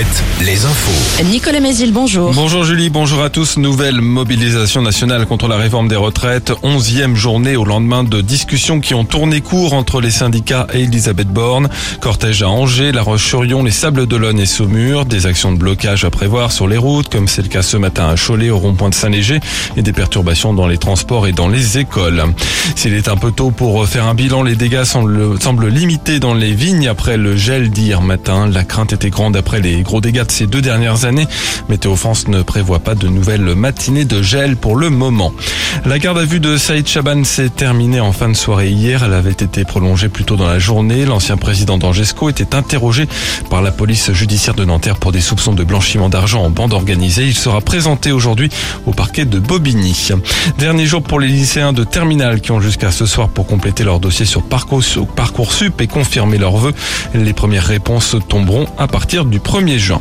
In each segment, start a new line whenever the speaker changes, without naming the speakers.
7, les infos.
Nicolas Mézil, bonjour.
Bonjour Julie, bonjour à tous. Nouvelle mobilisation nationale contre la réforme des retraites. Onzième journée au lendemain de discussions qui ont tourné court entre les syndicats et Elisabeth Borne. Cortège à Angers, La Roche-sur-Yon, les Sables d'Olonne et Saumur. Des actions de blocage à prévoir sur les routes, comme c'est le cas ce matin à Cholet, au rond-point de Saint-Léger, et des perturbations dans les transports et dans les écoles. S'il est un peu tôt pour faire un bilan, les dégâts semblent, semblent limités dans les vignes après le gel d'hier matin. La crainte était grande après les gros dégâts de ces deux dernières années. Météo France ne prévoit pas de nouvelles matinées de gel pour le moment. La garde à vue de Saïd Chaban s'est terminée en fin de soirée hier. Elle avait été prolongée plus tôt dans la journée. L'ancien président d'Angesco était interrogé par la police judiciaire de Nanterre pour des soupçons de blanchiment d'argent en bande organisée. Il sera présenté aujourd'hui au parquet de Bobigny. Dernier jour pour les lycéens de terminale qui ont jusqu'à ce soir pour compléter leur dossier sur Parcoursup et confirmer leurs vœux. Les premières réponses tomberont à partir du 1er juin.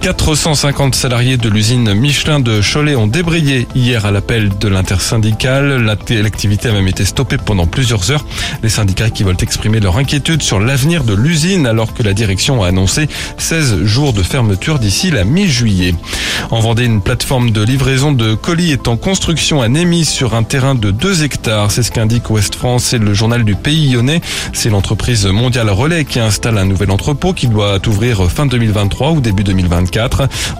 450 salariés de l'usine Michelin de Cholet ont débrayé hier à l'appel de l'intersyndicale. L'activité a même été stoppée pendant plusieurs heures. Les syndicats qui veulent exprimer leur inquiétude sur l'avenir de l'usine alors que la direction a annoncé 16 jours de fermeture d'ici la mi-juillet. En Vendée, une plateforme de livraison de colis est en construction à Némis sur un terrain de 2 hectares. C'est ce qu'indique Ouest France et le journal du Pays Lyonnais. C'est l'entreprise mondiale Relais qui installe un nouvel entrepôt qui doit ouvrir fin 2023 ou début 2024.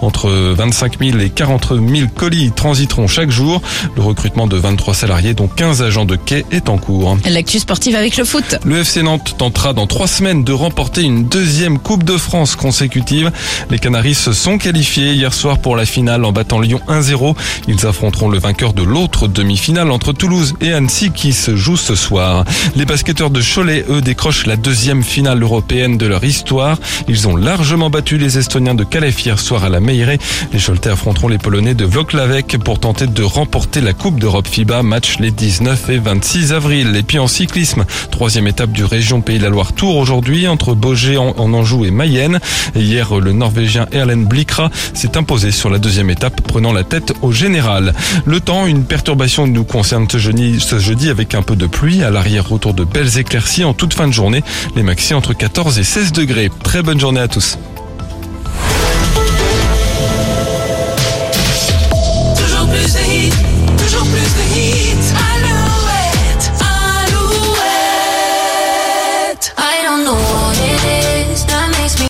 Entre 25 000 et 40 000 colis transiteront chaque jour. Le recrutement de 23 salariés, dont 15 agents de quai, est en cours.
L'actu sportive avec le foot.
Le FC Nantes tentera dans trois semaines de remporter une deuxième Coupe de France consécutive. Les Canaris se sont qualifiés hier soir pour la finale en battant Lyon 1-0. Ils affronteront le vainqueur de l'autre demi-finale entre Toulouse et Annecy qui se joue ce soir. Les basketteurs de Cholet, eux, décrochent la deuxième finale européenne de leur histoire. Ils ont largement battu les Estoniens de Calais hier soir à la Meilleray. Les Choletais affronteront les Polonais de Vloklavek pour tenter de remporter la Coupe d'Europe FIBA, match les 19 et 26 avril. Et puis en cyclisme, troisième étape du région Pays de la Loire Tour aujourd'hui entre Beaugé en Anjou et Mayenne. hier, le Norvégien Erlen Blikra s'est imposé sur la deuxième étape, prenant la tête au général. Le temps, une perturbation nous concerne ce jeudi, ce jeudi avec un peu de pluie. À l'arrière, retour de belles éclaircies en toute fin de journée. Les maxi entre 14 et 16 degrés. Très bonne journée à tous.